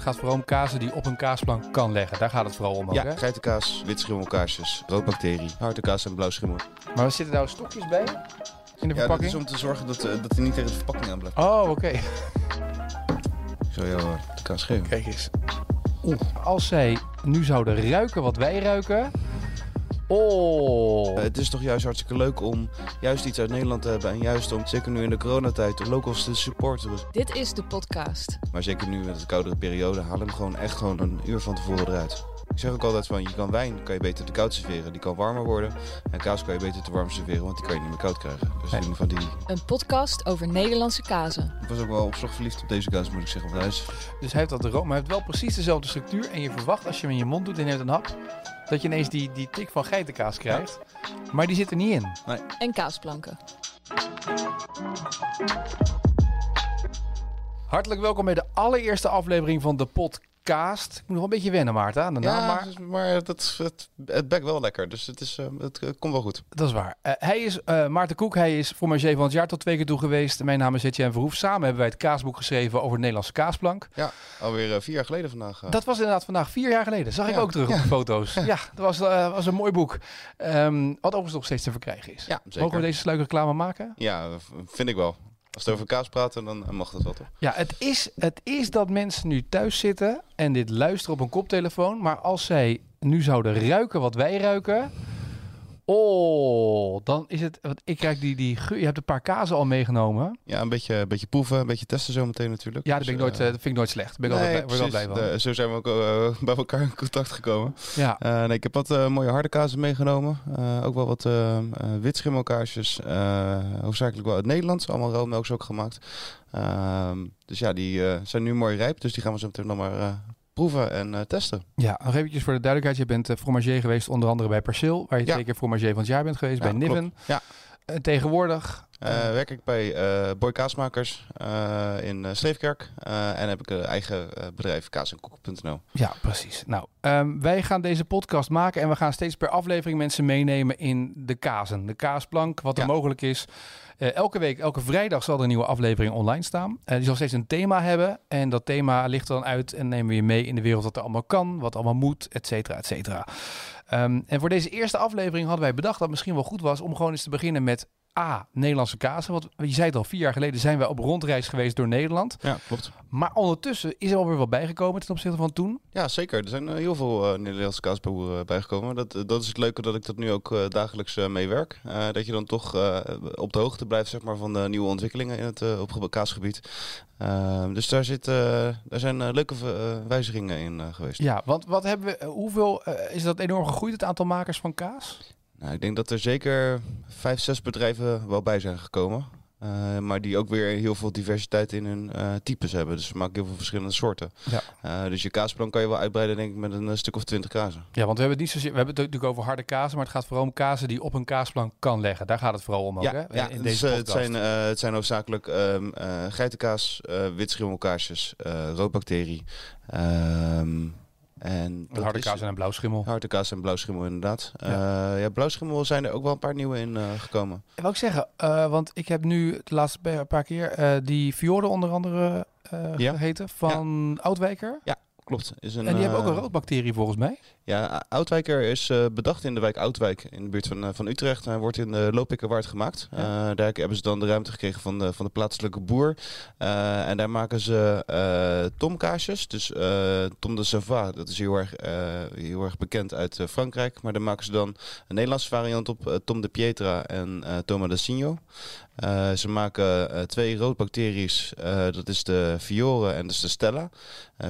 Het gaat vooral om kazen die op een kaasplank kan leggen. Daar gaat het vooral om ook, Ja, hè? geitenkaas, witschimmelkaarsjes, roodbacterie, hartekaas en blauwschimmel. Maar er zitten nou stokjes bij? In de Ja, verpakking? is om te zorgen dat, eh, dat hij niet tegen de verpakking aan blijft. Oh, oké. Ik zal jou eh, de kaas geven. Kijk eens. Oeh. Als zij nu zouden ruiken wat wij ruiken. Oh. Eh, het is toch juist hartstikke leuk om juist iets uit Nederland te hebben. En juist om, zeker nu in de coronatijd, de locals te supporten. Dit is de podcast. Maar zeker nu met de koudere periode, haal hem gewoon echt gewoon een uur van tevoren eruit. Ik zeg ook altijd van, je kan wijn kan je beter te koud serveren. Die kan warmer worden. En kaas kan je beter te warm serveren, want die kan je niet meer koud krijgen. Dus in van die... Een podcast over Nederlandse kazen. Ik was ook wel op slag verliefd op deze kaas, moet ik zeggen. Want hij is Dus hij heeft dat room, maar hij heeft wel precies dezelfde structuur. En je verwacht als je hem in je mond doet en je neemt een hap, dat je ineens die, die tik van geitenkaas krijgt. Maar die zit er niet in. En kaasplanken. Hartelijk welkom bij de allereerste aflevering van de podcast. Ik moet nog wel een beetje wennen, Maarten, aan de naam. Ja, Maar dus- maar dat, het, het bekt wel lekker. Dus het, is, eh, het, eh, komt wel goed. dat is waar. Eh, hij is Maarten Koek. Hij is formager van het jaar tot twee keer toe geweest. Mijn naam is Etienne Verhoef. Samen hebben wij het kaasboek geschreven over het Nederlandse kaasplank. Ja, alweer vier jaar geleden vandaag. Dat was inderdaad vandaag vier jaar geleden. Zag ik ook terug ja. op de foto's. Ja, dat was, was een mooi boek. Ehm, wat overigens nog steeds te verkrijgen is. Ja, zeker. Mogen we deze sluikreclame maken? Ja, vind ik wel. Als we over kaas praten, dan mag dat wel toch? Ja, het is, het is dat mensen nu thuis zitten en dit luisteren op een koptelefoon. Maar als zij nu zouden ruiken wat wij ruiken. Oh, dan is het. Want ik ruik die, die. Je hebt een paar kazen al meegenomen. Ja, een beetje, een beetje proeven, een beetje testen zometeen natuurlijk. Ja, dat, ben ik Dus, nooit, eh, eh, dat vind ik nooit slecht. Ben ik nee, altijd blij, blij van. De- zo zijn we ook eh, bij elkaar in contact gekomen. Ja, Eh, nee, ik heb wat mooie harde kazen meegenomen. Ook wel wat uh, witschimmelkaarsjes. eh, hoofdzakelijk wel uit Nederland. Allemaal roommelks ook gemaakt. Ehm, dus ja, die zijn nu mooi rijp. Dus die gaan we zo meteen nog maar proeven en eh, testen. ja, nog eventjes voor de duidelijkheid. Je bent fromager geweest onder andere bij Perceel. Waar je Ja. keer fromager van het jaar bent geweest. Ja, bij Niven. klopt. Ja. Tegenwoordig. Eh, werk ik bij eh Boy Kaasmakers eh, in uh, Sleefkerk. Eh, en heb ik een eigen bedrijf, kaasenkoek.nl. Ja, precies. Nou, ehm, wij gaan deze podcast maken en we gaan steeds per aflevering mensen meenemen in de kazen. De kaasplank, wat er Ja. mogelijk is. Elke week, elke vrijdag zal er een nieuwe aflevering online staan. Die zal steeds een thema hebben. En dat thema ligt er dan uit en nemen we je mee in de wereld wat er allemaal kan, wat allemaal moet, et cetera, et cetera. Ehm, en voor deze eerste aflevering hadden wij bedacht dat het misschien wel goed was om gewoon eens te beginnen met A, Nederlandse kazen. Want je zei het al, vier jaar geleden zijn wij op rondreis geweest door Nederland. Ja, klopt. Maar ondertussen is er alweer wat bijgekomen ten opzichte van toen. Ja, zeker. Er zijn eh, heel veel eh, Nederlandse kaasboeren eh, bijgekomen. Dat, dat is het leuke dat ik dat nu ook eh, dagelijks meewerk. Dat je dan toch op de hoogte blijft zeg maar, van de nieuwe ontwikkelingen in het op ge- kaasgebied. Dus daar, zit, daar zijn leuke wijzigingen in geweest. Ja, want wat hebben we, hoeveel is dat enorm gegroeid, het aantal makers van kaas? Nou, ik denk dat er zeker vijf, zes bedrijven wel bij zijn gekomen. Eh, maar die ook weer heel veel diversiteit in hun eh, types hebben. Dus we maken heel veel verschillende soorten. Ja. Eh, dus je kaasplan kan je wel uitbreiden denk ik met een stuk of twintig kazen. Ja, want we hebben het niet zozeer, we hebben het natuurlijk over harde kazen, maar het gaat vooral om kazen die op een kaasplank kan leggen. Daar gaat het vooral om ook, hè? Ja, ja in dus, deze eh, het, zijn, het zijn hoofdzakelijk eh, geitenkaas, witschimmelkaarsjes, eh roodbacterie. ehm, en harde is- kaas en een blauwschimmel. Harde kaas en blauwschimmel inderdaad. Ja. Ja. ja, blauwschimmel zijn er ook wel een paar nieuwe in eh, gekomen. Ik zeggen, eh, want ik heb nu de laatste pa- paar keer eh, die Fjorde onder andere eh Ja. geheten van Oudwijker. Klopt. Is een, en die hebben ook een roodbacterie volgens mij. Ja, Oudwijker is eh, bedacht in de wijk Oudwijk in de buurt van, eh, van Utrecht. Hij wordt in de Lopikkerwaard gemaakt. Ja. Eh, daar hebben ze dan de ruimte gekregen van de, van de plaatselijke boer. En daar maken ze tomkaasjes. Dus Tom de Savoie, dat is heel erg, heel erg bekend uit Frankrijk. Maar daar maken ze dan een Nederlandse variant op. Tom de Pietra en Toma de Signo. Ze maken twee roodbacteries. Dat is de Fiore en dus de Stella.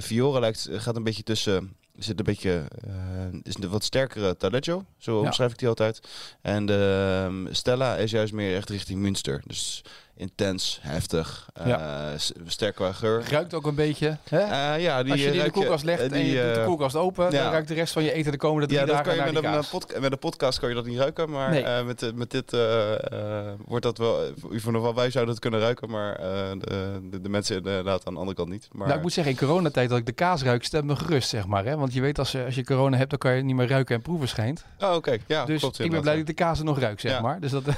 Fiore lijkt, gaat een beetje tussen... Zit een beetje... eh, is een wat sterkere Taleggio. Zo omschrijf ik die altijd. En ehm, Stella is juist meer echt richting Münster. Dus intens, heftig, eh, sterk qua geur. Ruikt ook een beetje. Hè? Eh, ja, die Als je die in de koelkast legt eh, en je doet de eh, koelkast open, dan ja. ruikt de rest van je eten de komende drie ja, dat kan dagen je naar met een, pod- met een podcast kan je dat niet ruiken, maar Nee. eh, met, met dit eh, eh, wordt dat wel. In ieder geval wij zouden het kunnen ruiken, maar eh, de, de, de mensen inderdaad aan de andere kant niet. Maar Nou, ik moet zeggen, in coronatijd dat ik de kaas ruik, stemt me gerust, zeg maar. Hè? Want je weet, als, je- als je corona hebt, dan kan je niet meer ruiken en proeven schijnt. oh, oké, ja, dus klopt. ik ben blij dat ik de kaas er nog ruik, zeg Ja. maar. Dus dat,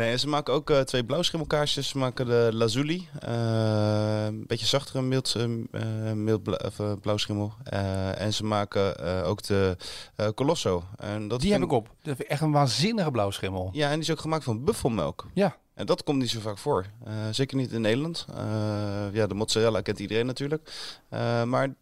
Nee, ze maken ook eh, twee blauwschimmelkaarsjes. Ze maken de Lazuli. eh, een beetje zachtere mild, eh, mild bla- of, blauwschimmel. En ze maken ook de Colosso. En dat Die heb ik op. Dat vind ik echt een waanzinnige blauwschimmel. Ja, en die is ook gemaakt van buffelmelk. Ja. En dat komt niet zo vaak voor. Zeker niet in Nederland. Ja, de mozzarella kent iedereen natuurlijk. Maar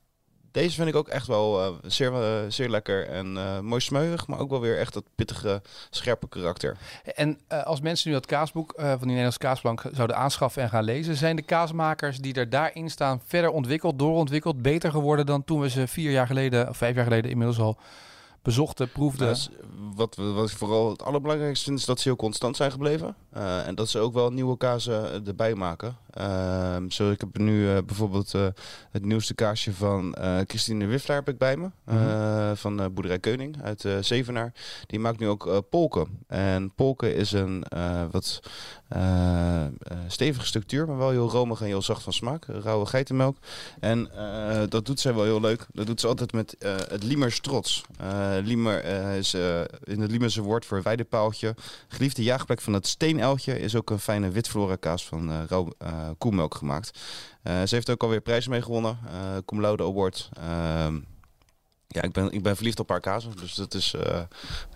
deze vind ik ook echt wel eh, zeer, eh, zeer lekker en eh, mooi smeuig. Maar ook wel weer echt dat pittige, scherpe karakter. En als mensen nu dat kaasboek van die Nederlandse kaasplank zouden aanschaffen en gaan lezen, zijn de kaasmakers die er daarin staan verder ontwikkeld, doorontwikkeld, beter geworden dan toen we ze vier jaar geleden, of vijf jaar geleden inmiddels al bezochten, proefden? Nou, wat, we- wat ik vooral het allerbelangrijkste vind, is dat ze heel constant zijn gebleven. En dat ze ook wel nieuwe kazen erbij maken. Ehm, zo, ik heb nu eh, bijvoorbeeld eh, het nieuwste kaasje van eh, Christine Wiffelaar heb ik bij me. Mhm. van Boerderij Keuning uit Zevenaar. Die maakt nu ook polken. En polken is een wat stevige structuur, maar wel heel romig en heel zacht van smaak. Rauwe geitenmelk. En dat doet zij wel heel leuk. Dat doet ze altijd met het Liemers trots. Liemer is in het Liemerse woord voor weidepaaltje. Geliefde jaagplek van het steeneltje is ook een fijne witflora kaas van eh eh, koemelk gemaakt. Eh, ze heeft ook alweer prijzen mee gewonnen. eh Cum Laude Award. Ja, ik ben, ik ben verliefd op haar kazen. Dus dat is... eh,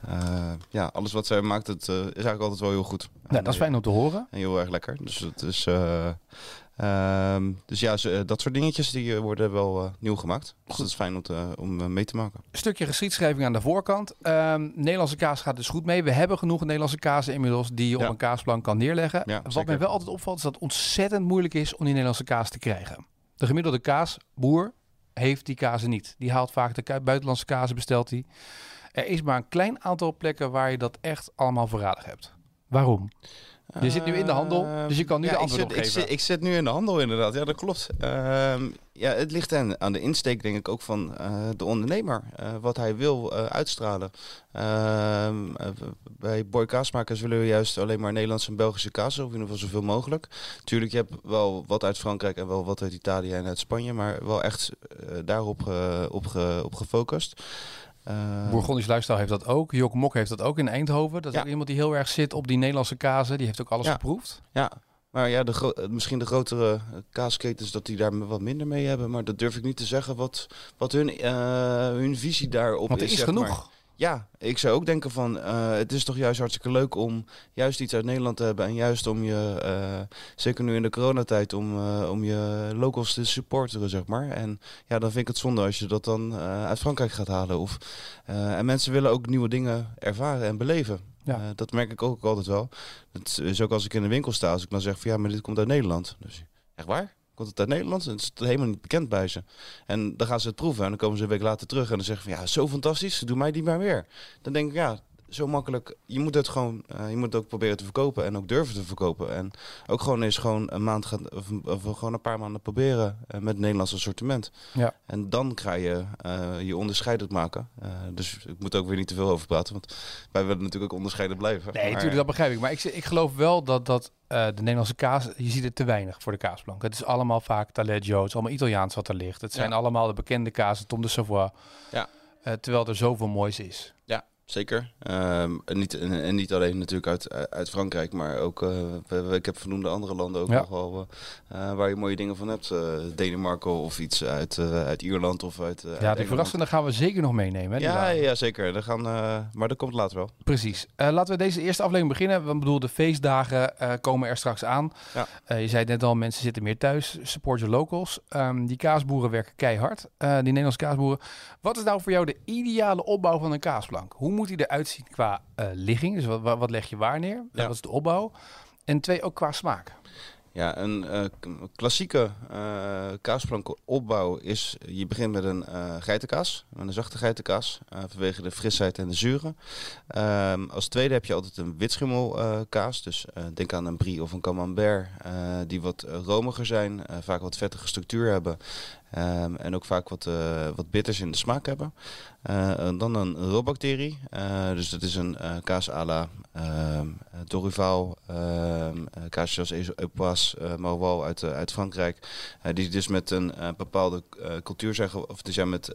eh, ja, alles wat zij maakt, het, eh, is eigenlijk altijd wel heel goed. En, dat is fijn om te horen. en heel erg lekker. Dus, het is, eh, ehm, dus ja, ze- dat soort dingetjes die worden wel nieuw gemaakt. Dus dat is fijn om, te, om mee te maken. Een stukje geschiedschrijving aan de voorkant. Ehm, Nederlandse kaas gaat dus goed mee. We hebben genoeg Nederlandse kazen inmiddels die je op Ja. een kaasplank kan neerleggen. Ja, Wat zeker. mij wel altijd opvalt is dat het ontzettend moeilijk is om die Nederlandse kaas te krijgen. De gemiddelde kaasboer heeft die kazen niet. Die haalt vaak de buitenlandse kazen, bestelt hij. Er is maar een klein aantal plekken waar je dat echt allemaal voorradig hebt. Waarom? Je zit nu in de handel, Ehm, dus je kan nu de ik antwoord zit, ik, zit, ik zit nu in de handel inderdaad. Ja, dat klopt. Ehm, ja, het ligt aan, aan de insteek denk ik ook van eh, de ondernemer. eh, wat hij wil eh, uitstralen. Ehm, eh, bij Boy Kaasmakers willen we juist alleen maar Nederlandse en Belgische kaas. Of in ieder geval zoveel mogelijk. Tuurlijk, je hebt wel wat uit Frankrijk en wel wat uit Italië en uit Spanje. Maar wel echt daarop op, op gefocust. Ehm, Bourgondisch Lifestyle heeft dat ook. Jok Mok heeft dat ook in Eindhoven. Dat is Ja. ook iemand die heel erg zit op die Nederlandse kazen. Die heeft ook alles Ja. geproefd. Ja, maar ja, de eh, misschien de grotere kaasketens dat die daar wat minder mee hebben. Maar dat durf ik niet te zeggen wat, wat hun, eh, hun visie daarop Want er is. is genoeg. maar. Ja, ik zou ook denken van eh, het is toch juist hartstikke leuk om juist iets uit Nederland te hebben. En juist om je, eh, zeker nu in de coronatijd, om, eh, om je locals te supporteren, zeg maar. En ja, dan vind ik het zonde als je dat dan uit Frankrijk gaat halen. Of, en mensen willen ook nieuwe dingen ervaren en beleven. Ja. Dat merk ik ook altijd wel. Het is ook als ik in de winkel sta, als ik dan zeg van ja, maar dit komt uit Nederland. Dus echt waar? Komt het uit Nederland? Het is helemaal niet bekend bij ze. En dan gaan ze het proeven en dan komen ze een week later terug en dan zeggen van ja, zo fantastisch, doe mij die maar weer. Dan denk ik ja, zo makkelijk. Je moet het gewoon, eh, je moet het ook proberen te verkopen en ook durven te verkopen. En ook gewoon eens gewoon een maand gaan, of, of gewoon een paar maanden proberen eh, met het Nederlands assortiment. Ja. En dan ga je eh, je onderscheidend maken. Dus ik moet ook weer niet te veel over praten, want wij willen natuurlijk ook onderscheiden blijven. Nee, Maar, natuurlijk, dat begrijp ik. Maar ik, ik geloof wel dat, dat de Nederlandse kaas, je ziet het te weinig voor de kaasplank. Het is allemaal vaak Taleggio, het is allemaal Italiaans wat er ligt. Het zijn Ja. allemaal de bekende kazen, Tom de Savoie. Ja. Terwijl er zoveel moois is. Zeker. Ehm, en, niet, en, en niet alleen natuurlijk uit, uit Frankrijk, maar ook, eh, we- we- ik heb vernoemde andere landen ook Ja. nog wel, eh, eh, waar je mooie dingen van hebt. Eh, Denemarken of iets uit, eh, uit Ierland of uit, eh, uit Ja, de verrassende gaan we zeker nog meenemen. hè, Ja, ja, zeker. Dat gaan, eh, maar dat komt later wel. Precies. Eh, laten we deze eerste aflevering beginnen. Want bedoel, de feestdagen eh, komen er straks aan. Ja. Eh, je zei net al, mensen zitten meer thuis. Support your locals. Ehm, die kaasboeren werken keihard. Eh, die Nederlandse kaasboeren. Wat is nou voor jou de ideale opbouw van een kaasplank? Hoe moet die eruit zien qua eh, ligging? Dus wat, wat leg je waar neer? Eh, Ja. wat is de opbouw? En twee, ook qua smaak. Ja, een eh, klassieke eh kaasplank opbouw is, je begint met een eh geitenkaas, met een zachte geitenkaas, eh, vanwege de frisheid en de zuren. Ehm, als tweede heb je altijd een witschimmelkaas, dus eh, denk aan een brie of een camembert, eh, die wat eh, romiger zijn, eh, vaak wat vettige structuur hebben. Ehm, en ook vaak wat, eh, wat bitters in de smaak hebben. Eh, dan een roodbacterie. Eh, dus dat is een kaas à la ehm, eh, Dorival. ehm eh, kaasjes als Epoas, Maroilles uit, uit Frankrijk. Die dus met een bepaalde cultuur ge- of die zijn met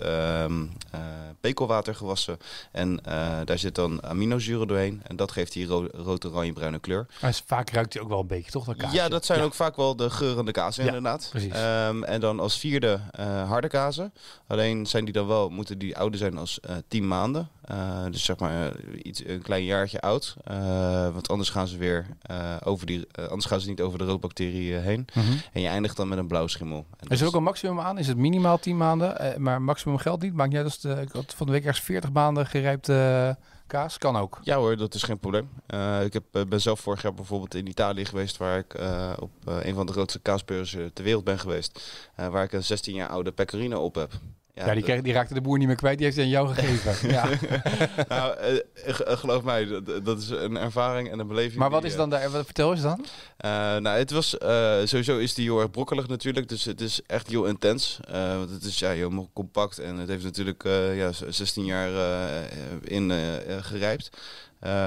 pekelwater gewassen. En eh, daar zit dan aminozuren doorheen. En dat geeft die ro rood-oranje-bruine kleur. Maar vaak ruikt hij ook wel een beetje, toch? Dat? Ja, dat zijn ook vaak wel de geurende kazen Ja, inderdaad. Ehm, en dan als vierde eh, harde kazen. Alleen zijn die dan wel, moeten die ouder zijn als eh 10 maanden. Eh, dus zeg maar eh, iets, een klein jaartje oud. Eh, want anders gaan ze weer over die, anders gaan ze niet over de roodbacterie heen. Mhm. En je eindigt dan met een blauwschimmel. En dat Is er ook een maximum aan? Is het minimaal 10 maanden? Maar maximum geldt niet. Maakt niet uit als de, ik had van de week ergens 40 maanden gerijpte kaas. Kan ook. Ja hoor, dat is geen probleem. Ik heb, ben zelf vorig jaar bijvoorbeeld in Italië geweest, waar ik op een van de grootste kaasbeurzen ter wereld ben geweest. waar ik een 16 jaar oude pecorino op heb. Ja, die, kreeg, die raakte de boer niet meer kwijt. Die heeft hij aan jou gegeven. ja. nou, eh, eh, geloof mij, dat, dat is een ervaring en een beleving. Maar wat die, is eh, dan daar? Wat, vertel eens dan. nou, het was sowieso is die heel erg brokkelig natuurlijk, dus het is echt heel intens. Want het is ja, heel compact en het heeft natuurlijk ja, z- 16 jaar in gerijpt.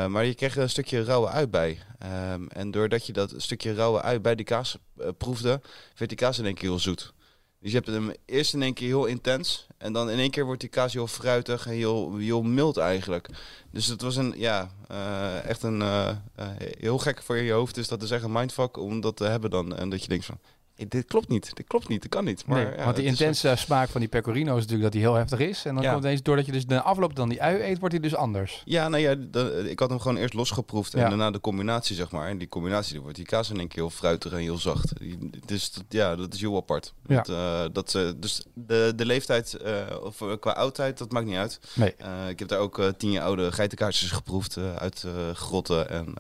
Maar je kreeg een stukje rauwe ui bij. Ehm, en doordat je dat stukje rauwe ui bij die kaas proefde, werd die kaas in één keer heel zoet. Dus je hebt hem eerst in één keer heel intens. En dan in één keer wordt die kaas heel fruitig en heel, heel mild eigenlijk. Dus het was een, ja, eh, echt een, eh, eh, heel gek voor je hoofd is dat is echt een mindfuck om dat te hebben dan. En dat je denkt van, "Hey, dit klopt niet, dit klopt niet, dit kan niet. Maar, nee, ja, want die is, intense smaak van die pecorino is natuurlijk dat die heel heftig is. En dan Ja. komt ineens, doordat je dus de afloop dan die ui eet, wordt hij dus anders. Ja, nou ja, de- ik had hem gewoon eerst losgeproefd en Ja. daarna de combinatie, zeg maar. En die combinatie, die wordt die kaas in één keer heel fruitig en heel zacht. Die- Dus dat- ja, dat is heel apart. Ja. Dat, eh, dat, eh, dus de, de leeftijd, eh, of qua oudheid, dat maakt niet uit. Nee. Ik heb daar ook tien jaar oude geitenkaartjes geproefd uit grotten. En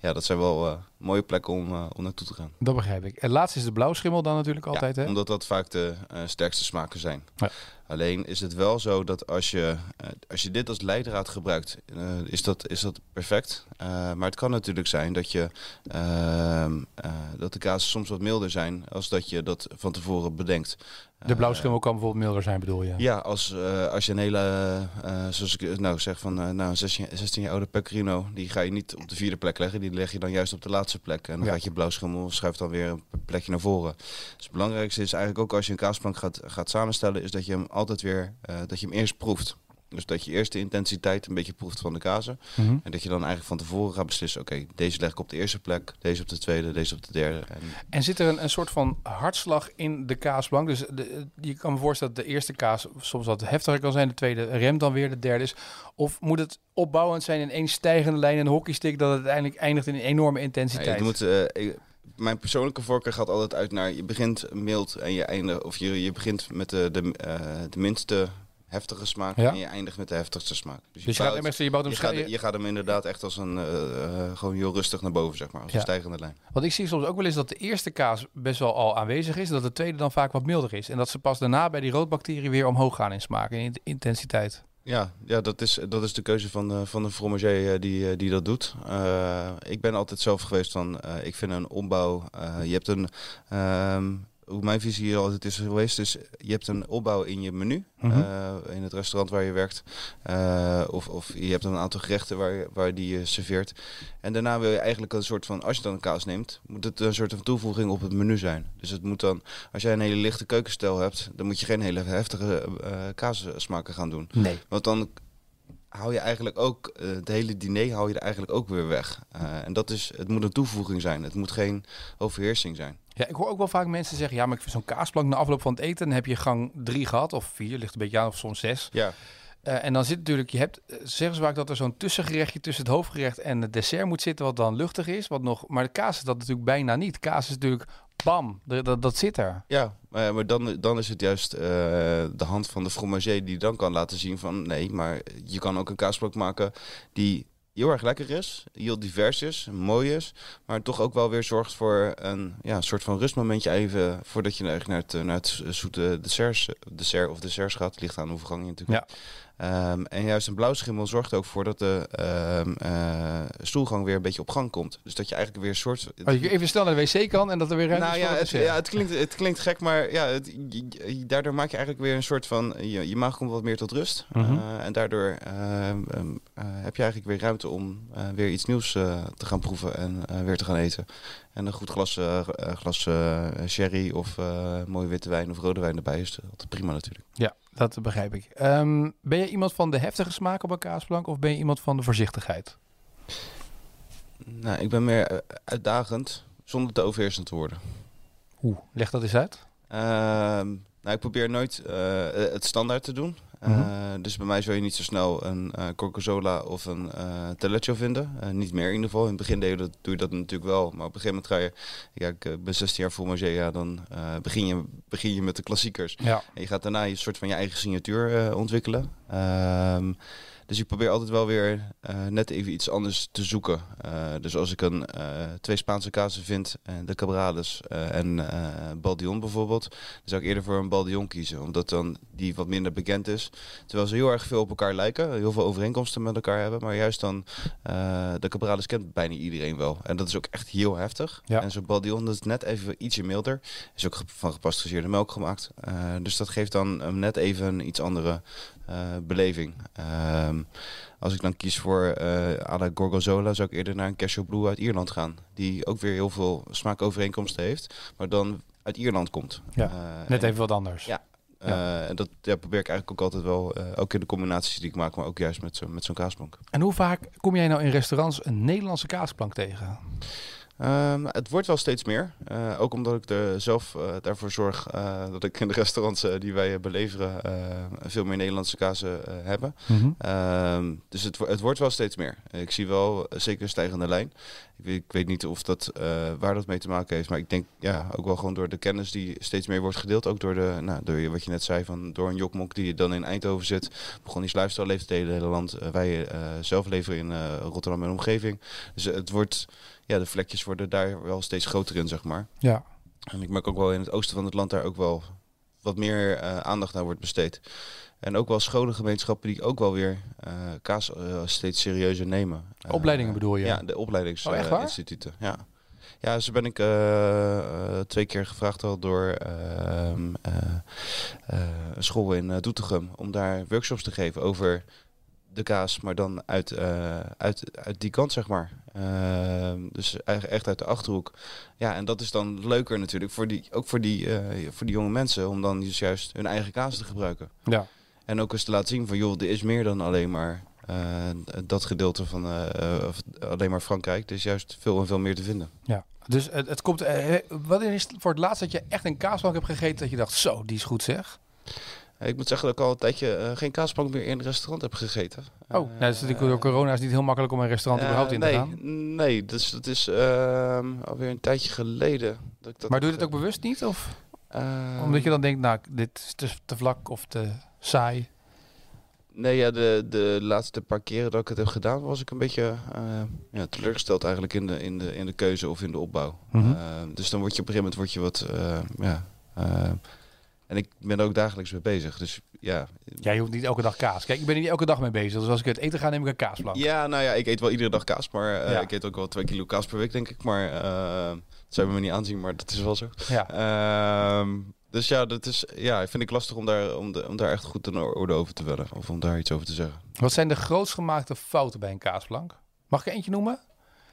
ja, dat zijn wel mooie plekken om, eh, om naartoe te gaan. Dat begrijp ik. En laatst is de blauwschimmel dan natuurlijk altijd, ja, hè? Omdat dat vaak de eh, sterkste smaken zijn. Ja. Alleen is het wel zo dat als je, eh, als je dit als leidraad gebruikt, is, dat, is dat perfect. Maar het kan natuurlijk zijn dat, je, ehm, eh, dat de kaas soms wat milder zijn als dat je dat van tevoren bedenkt. De blauwschimmel kan bijvoorbeeld milder zijn, bedoel je? Ja, als, als je een hele, zoals ik nou zeg, van nou, een 16, 16 jaar oude pecorino, die ga je niet op de vierde plek leggen, die leg je dan juist op de laatste plek. En dan Ja. gaat je blauwschimmel schuift dan weer een plekje naar voren. Dus het belangrijkste is eigenlijk ook als je een kaasplank gaat, gaat samenstellen, is dat je hem altijd weer, eh, dat je hem eerst proeft. Dus dat je eerst de intensiteit een beetje proeft van de kazen. Mhm. En dat je dan eigenlijk van tevoren gaat beslissen, oké, deze leg ik op de eerste plek, deze op de tweede, deze op de derde. En En zit er een, een soort van hartslag in de kaasblank? Dus de, je kan me voorstellen dat de eerste kaas soms wat heftiger kan zijn, de tweede remt dan weer, de derde is. Of moet het opbouwend zijn in één stijgende lijn, een hockeystick, dat het uiteindelijk eindigt in een enorme Ja, intensiteit? je moet, eh, ik- mijn persoonlijke voorkeur gaat altijd uit naar je begint mild en je eindigt, of je, je begint met de, de, eh, de minste heftige smaak Ja. en je eindigt met de heftigste smaak. dus je gaat, bouwt- mensen, je bouwt hem je, gaat, scha- je gaat hem inderdaad echt als een, eh, eh, gewoon heel rustig naar boven, zeg maar, als Ja. een stijgende lijn. Want ik zie soms ook wel eens dat de eerste kaas best wel al aanwezig is, dat de tweede dan vaak wat milder is. En dat ze pas daarna bij die roodbacteriën weer omhoog gaan in smaak en in intensiteit. Ja, ja dat, is, dat is de keuze van, de van de fromager eh, die, eh, die dat doet. Eh, ik ben altijd zelf geweest van, eh, ik vind een opbouw, eh, je hebt een, ehm, hoe mijn visie hier altijd is geweest, is je hebt een opbouw in je menu, Mhm. eh, in het restaurant waar je werkt. Eh, of, of je hebt een aantal gerechten waar, je- waar die je serveert. En daarna wil je eigenlijk een soort van, als je dan een kaas neemt, moet het een soort van toevoeging op het menu zijn. Dus het moet dan, als jij een hele lichte keukenstijl hebt, dan moet je geen hele heftige kaassmaken gaan doen. Nee. Want dan hou je eigenlijk ook, eh, het hele diner hou je er eigenlijk ook weer weg. Eh, en dat is, het moet een toevoeging zijn. Het moet geen overheersing zijn. Ja, ik hoor ook wel vaak mensen zeggen, ja, maar ik vind zo'n kaasplank na afloop van het eten, dan heb je gang drie gehad, of vier, ligt een beetje aan, of soms zes. Ja, Eh, en dan zit natuurlijk, je hebt, zeggen ze vaak dat er zo'n tussengerechtje tussen het hoofdgerecht en het dessert moet zitten, wat dan luchtig is, wat nog, maar de kaas is dat natuurlijk bijna niet. Kaas is natuurlijk, bam, dat, dat, zit er. ja maar, maar dan, dan is het juist eh, de hand van de fromager die dan kan laten zien van nee, maar je kan ook een kaasblok maken die heel erg lekker is, heel divers is, mooi is, maar toch ook wel weer zorgt voor een ja, soort van rustmomentje even voordat je naar het, naar het zoete desserts, dessert of desserts gaat. Ligt aan hoeveel gang je natuurlijk Ja. Ehm, en juist een blauwschimmel zorgt ook voor dat de ehm, eh, stoelgang weer een beetje op gang komt. Dus dat je eigenlijk weer een soort... Oh, je even snel naar de wc kan en dat er weer ruimte nou ja, het, ja het, klinkt, het klinkt gek, maar ja, het, je- daardoor maak je eigenlijk weer een soort van... Je, je maag komt wat meer tot rust. Mhm. Eh, en daardoor ehm, eh, heb je eigenlijk weer ruimte om weer iets nieuws te gaan proeven en weer te gaan eten. En een goed glas, glas sherry of mooie witte wijn of rode wijn erbij is altijd prima natuurlijk. Ja, dat begrijp ik. Ehm, ben je iemand van de heftige smaak op een kaasplank of ben je iemand van de voorzichtigheid? Nou, ik ben meer eh, uitdagend zonder te overheersend te worden. Oeh, leg dat eens uit. Ehm, nou, ik probeer nooit eh, het standaard te doen. Eh, Mhm. dus bij mij zou je niet zo snel een eh Gorgonzola of een eh Telletjo vinden. Eh, niet meer in ieder geval. In het begin deed je dat, doe je dat natuurlijk wel. Maar op een gegeven moment ga je... Ja, ik eh, ben 16 jaar voor ja, dan eh, begin, je, begin je met de klassiekers. Ja. En je gaat daarna je soort van je eigen signatuur eh, ontwikkelen. Ehm, dus ik probeer altijd wel weer eh, net even iets anders te zoeken. Eh, dus als ik een, eh, twee Spaanse kazen vind, de Cabrales en Baldion bijvoorbeeld, dan zou ik eerder voor een Baldion kiezen. Omdat dan die wat minder bekend is. Terwijl ze heel erg veel op elkaar lijken, heel veel overeenkomsten met elkaar hebben. Maar juist dan, de Cabrales kent bijna iedereen wel. En dat is ook echt heel heftig. Ja. En zo'n Baldion, dat is net even ietsje milder. Is ook van gepasteuriseerde melk gemaakt. Dus dat geeft dan net even een iets andere beleving. Ehm, als ik dan kies voor eh à la Gorgonzola, zou ik eerder naar een Cashew Blue uit Ierland gaan. Die ook weer heel veel smaakovereenkomsten heeft, maar dan uit Ierland komt. Ja, Eh, Net en- even wat anders. Ja. eh, en dat ja, probeer ik eigenlijk ook altijd wel, eh, ook in de combinaties die ik maak, maar ook juist met zo'n met zo'n kaasplank. En hoe vaak kom jij nou in restaurants een Nederlandse kaasplank tegen? Ehm, het wordt wel steeds meer. Eh, ook omdat ik er zelf eh, daarvoor zorg eh, dat ik in de restaurants die wij beleveren veel meer Nederlandse kazen hebben. Ehm, dus het, het wordt wel steeds meer. Ik zie wel zeker een stijgende lijn. Ik weet, ik weet niet of dat, waar dat mee te maken heeft. Maar ik denk ja, ook wel gewoon door de kennis die steeds meer wordt gedeeld. Ook door, de, nou, door wat je net zei, van, door een jokmok die dan in Eindhoven zit. Begon die lifestyle leeft het hele land. Wij zelf leveren in Rotterdam en omgeving. Dus het wordt, ja, de vlekjes worden daar wel steeds groter in, zeg maar. Ja. En ik merk ook wel in het oosten van het land daar ook wel wat meer eh, aandacht aan wordt besteed. En ook wel scholengemeenschappen die ook wel weer eh, kaas eh, steeds serieuzer nemen. Opleidingen bedoel je? Ja, de Oh, opleidingsinstituten. ja. Ja, zo ben ik twee keer gevraagd al door ehm, eh, eh, een school in Doetinchem om daar workshops te geven over de kaas, maar dan uit, eh, uit, uit die kant, zeg maar. Ehm, dus eigenlijk echt uit de achterhoek. Ja, en dat is dan leuker natuurlijk, voor die, ook voor die, eh, voor die jonge mensen, om dan dus juist hun eigen kaas te gebruiken. Ja. En ook eens te laten zien van, joh, er is meer dan alleen maar eh, dat gedeelte van of alleen maar Frankrijk. Er is juist veel en veel meer te vinden. ja. Dus het, het komt. wat is het voor het laatst dat je echt een kaasplank hebt gegeten dat je dacht, zo, die is goed zeg? Ik moet zeggen dat ik al een tijdje eh, geen kaasplank meer in een restaurant heb gegeten. Oh, nou, dat is natuurlijk door corona is het niet heel makkelijk om een restaurant Eh, überhaupt in nee, te gaan. Nee, dus dat is ehm, alweer een tijdje geleden. Dat ik dat Maar doe je het ook bewust niet? Of Ehm, omdat je dan denkt, nou, dit is te, te vlak of te saai? Nee, ja, de, de laatste paar keren dat ik het heb gedaan, was ik een beetje eh, ja, teleurgesteld eigenlijk in de, in, de, in de keuze of in de opbouw. Mhm. Ehm, dus dan word je op een gegeven moment word je wat, ja. En ik ben er ook dagelijks mee bezig. Dus ja. Ja, je hoeft niet elke dag kaas. Kijk, ik ben er niet elke dag mee bezig. Dus als ik uit eten ga, neem ik een kaasplank. Ja, nou ja, ik eet wel iedere dag kaas, maar eh, Ja. ik eet ook wel twee kilo kaas per week, denk ik. Maar eh, dat zou je me niet aanzien, maar dat is wel zo. Ja. Ehm, dus ja, dat is, ja, vind ik lastig om daar, om, de, om daar echt goed een orde over te vellen. Of om daar iets over te zeggen. Wat zijn de grootst gemaakte fouten bij een kaasplank? Mag ik eentje noemen?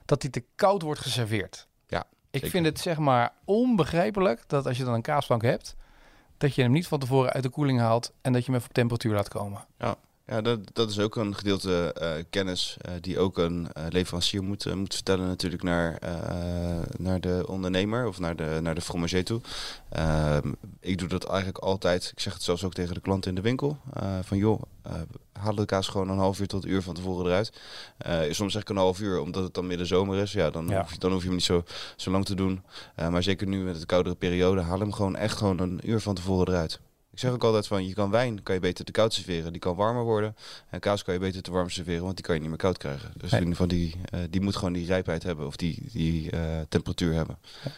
Dat die te koud wordt geserveerd. Ja, Ik zeker. vind het zeg maar onbegrijpelijk dat als je dan een kaasplank hebt, dat je hem niet van tevoren uit de koeling haalt en dat je hem even op temperatuur laat komen. Ja, dat, dat is ook een gedeelte eh, kennis eh, die ook een eh, leverancier moet, moet vertellen natuurlijk naar, naar de ondernemer of naar de, naar de fromager toe. Ehm, ik doe dat eigenlijk altijd, ik zeg het zelfs ook tegen de klanten in de winkel, van joh, haal de kaas gewoon een half uur tot een uur van tevoren eruit. Soms zeg ik een half uur, omdat het dan midden zomer is. Ja, dan, Ja. Hoef, je, dan hoef je hem niet zo, zo lang te doen. Maar zeker nu met de koudere periode, haal hem gewoon echt gewoon een uur van tevoren eruit. Ik zeg ook altijd van, je kan wijn kan je beter te koud serveren, die kan warmer worden. En kaas kan je beter te warm serveren, want die kan je niet meer koud krijgen. Dus Nee. in ieder geval die, eh, die moet gewoon die rijpheid hebben of die, die eh, temperatuur hebben.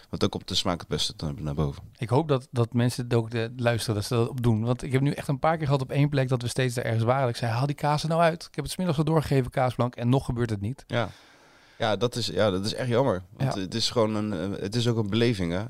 Want dan komt de smaak het beste dan naar boven. Ik hoop dat, dat mensen het ook de, luisteren, dat ze dat op doen. Want ik heb nu echt een paar keer gehad op één plek dat we steeds daar ergens waren. Ik zei, haal die kaas er nou uit. Ik heb het smiddags al doorgegeven, kaasblank. En nog gebeurt het niet. Ja. Ja, dat is, ja, dat is echt jammer. Want Ja. het is gewoon een, eh, het is ook een beleving. Hè?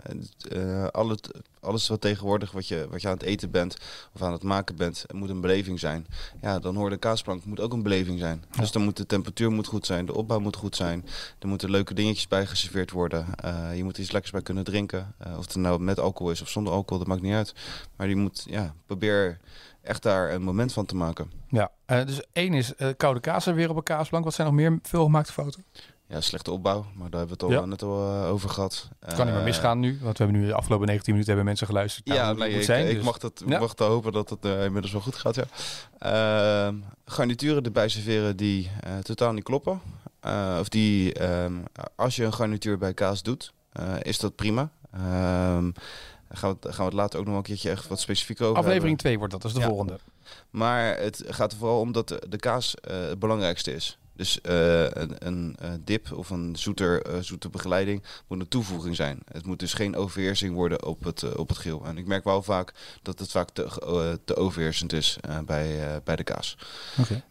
Eh, al het, alles wat tegenwoordig wat je, wat je aan het eten bent of aan het maken bent, moet een beleving zijn. Ja, dan hoort de kaasplank moet ook een beleving zijn. Ja. Dus dan moet de temperatuur moet goed zijn, de opbouw moet goed zijn. Er moeten leuke dingetjes bij geserveerd worden. Eh, je moet iets lekkers bij kunnen drinken. Eh, of het nou met alcohol is of zonder alcohol, dat maakt niet uit. Maar je moet, ja, probeer echt daar een moment van te maken. Ja, eh, dus één is eh, koude kaas er weer op een kaasblank. Wat zijn nog meer veelgemaakte fouten? Ja, slechte opbouw, maar daar hebben we het al Ja. net al eh, over gehad. Het kan niet meer Eh, misgaan nu. Want we hebben nu de afgelopen 19 minuten hebben mensen geluisterd. Ja, nee, moet ik, zijn, ik dus- mag, dat, ik Ja. mag te hopen dat het eh, inmiddels wel goed gaat. Ja. Ehm, garnituren erbij serveren die eh, totaal niet kloppen. Eh, of die, ehm, als je een garnituur bij kaas doet, eh, is dat prima. Ehm, gaan, we, het- gaan we het later ook nog een keertje echt wat specifieker over. Aflevering 2 wordt dat, dat is de Ja. volgende. Maar het gaat er vooral om dat de, de kaas eh, het belangrijkste is. Dus eh, een, een, eh, dip of een zoeter, eh, zoete begeleiding moet een toevoeging zijn. Het moet dus geen overheersing worden op het, op het geel. En ik merk wel vaak dat het vaak te, te overheersend is bij, bij de kaas.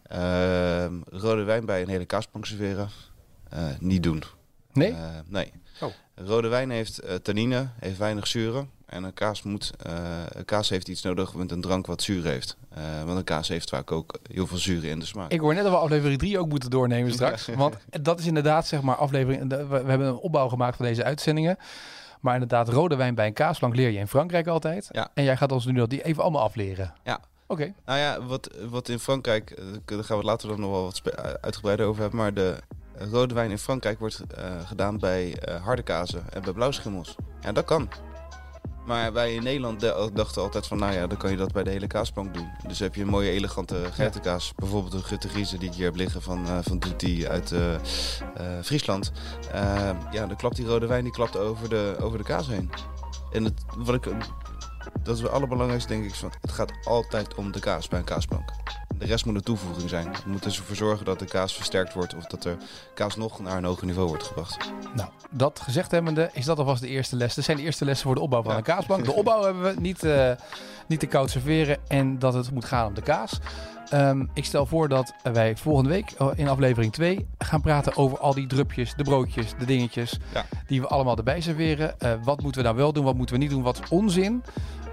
Ehm, rode wijn bij een hele kaasplank serveren, niet doen. Nee? Eh, nee. Oh. Rode wijn heeft eh, tannine, heeft weinig zuren. En een kaas, moet, eh, een kaas heeft iets nodig met een drank wat zuur heeft. Want een kaas heeft vaak ook heel veel zuren in de smaak. Ik hoor net dat we aflevering 3 ook moeten doornemen straks. Want dat is inderdaad, zeg maar, aflevering. We hebben een opbouw gemaakt van deze uitzendingen. Maar inderdaad, rode wijn bij een kaasplank leer je in Frankrijk altijd. Ja. En jij gaat ons nu dat die even allemaal afleren. Ja. Oké. Nou ja, wat, wat in Frankrijk, daar gaan we later dan nog wel wat uitgebreider over hebben. Maar de rode wijn in Frankrijk wordt eh, gedaan bij eh, harde kazen en bij blauwschimmels. Ja, dat kan. Maar wij in Nederland de- dachten altijd van, nou ja, dan kan je dat bij de hele kaasplank doen. Dus heb je een mooie elegante geitenkaas. Bijvoorbeeld een Gutte Grieze die ik hier heb liggen van, eh van Doetie uit eh, eh, Friesland. Eh, ja, dan klapt die rode wijn die klapt over de, over de kaas heen. En het, wat ik, dat is het allerbelangrijkste denk ik. van, Het gaat altijd om de kaas bij een kaasplank. De rest moet een toevoeging zijn. We moeten ervoor zorgen dat de kaas versterkt wordt of dat de kaas nog naar een hoger niveau wordt gebracht. Nou, dat gezegd hebbende, is dat alvast de eerste les. Dat zijn de eerste lessen voor de opbouw van Ja. een kaasplank. De opbouw hebben we niet, eh, niet te koud serveren en dat het moet gaan om de kaas. Ehm, ik stel voor dat wij volgende week eh, in aflevering 2 gaan praten over al die drupjes, de broodjes, de dingetjes Ja. die we allemaal erbij serveren. Eh, wat moeten we nou wel doen, wat moeten we niet doen, wat is onzin?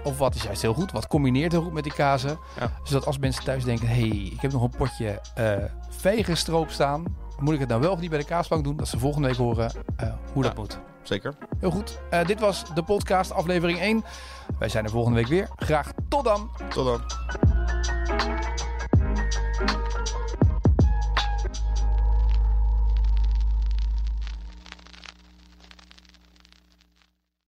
Of wat is juist heel goed, wat combineert heel goed met die kazen? Ja. Zodat als mensen thuis denken, hé, hey, ik heb nog een potje eh vijgenstroop staan. Moet ik het nou wel of niet bij de kaasplank doen? Dat ze volgende week horen eh, hoe dat moet. Zeker. Heel goed. Dit was de podcast aflevering 1. Wij zijn er volgende week weer. Graag tot dan. Tot dan.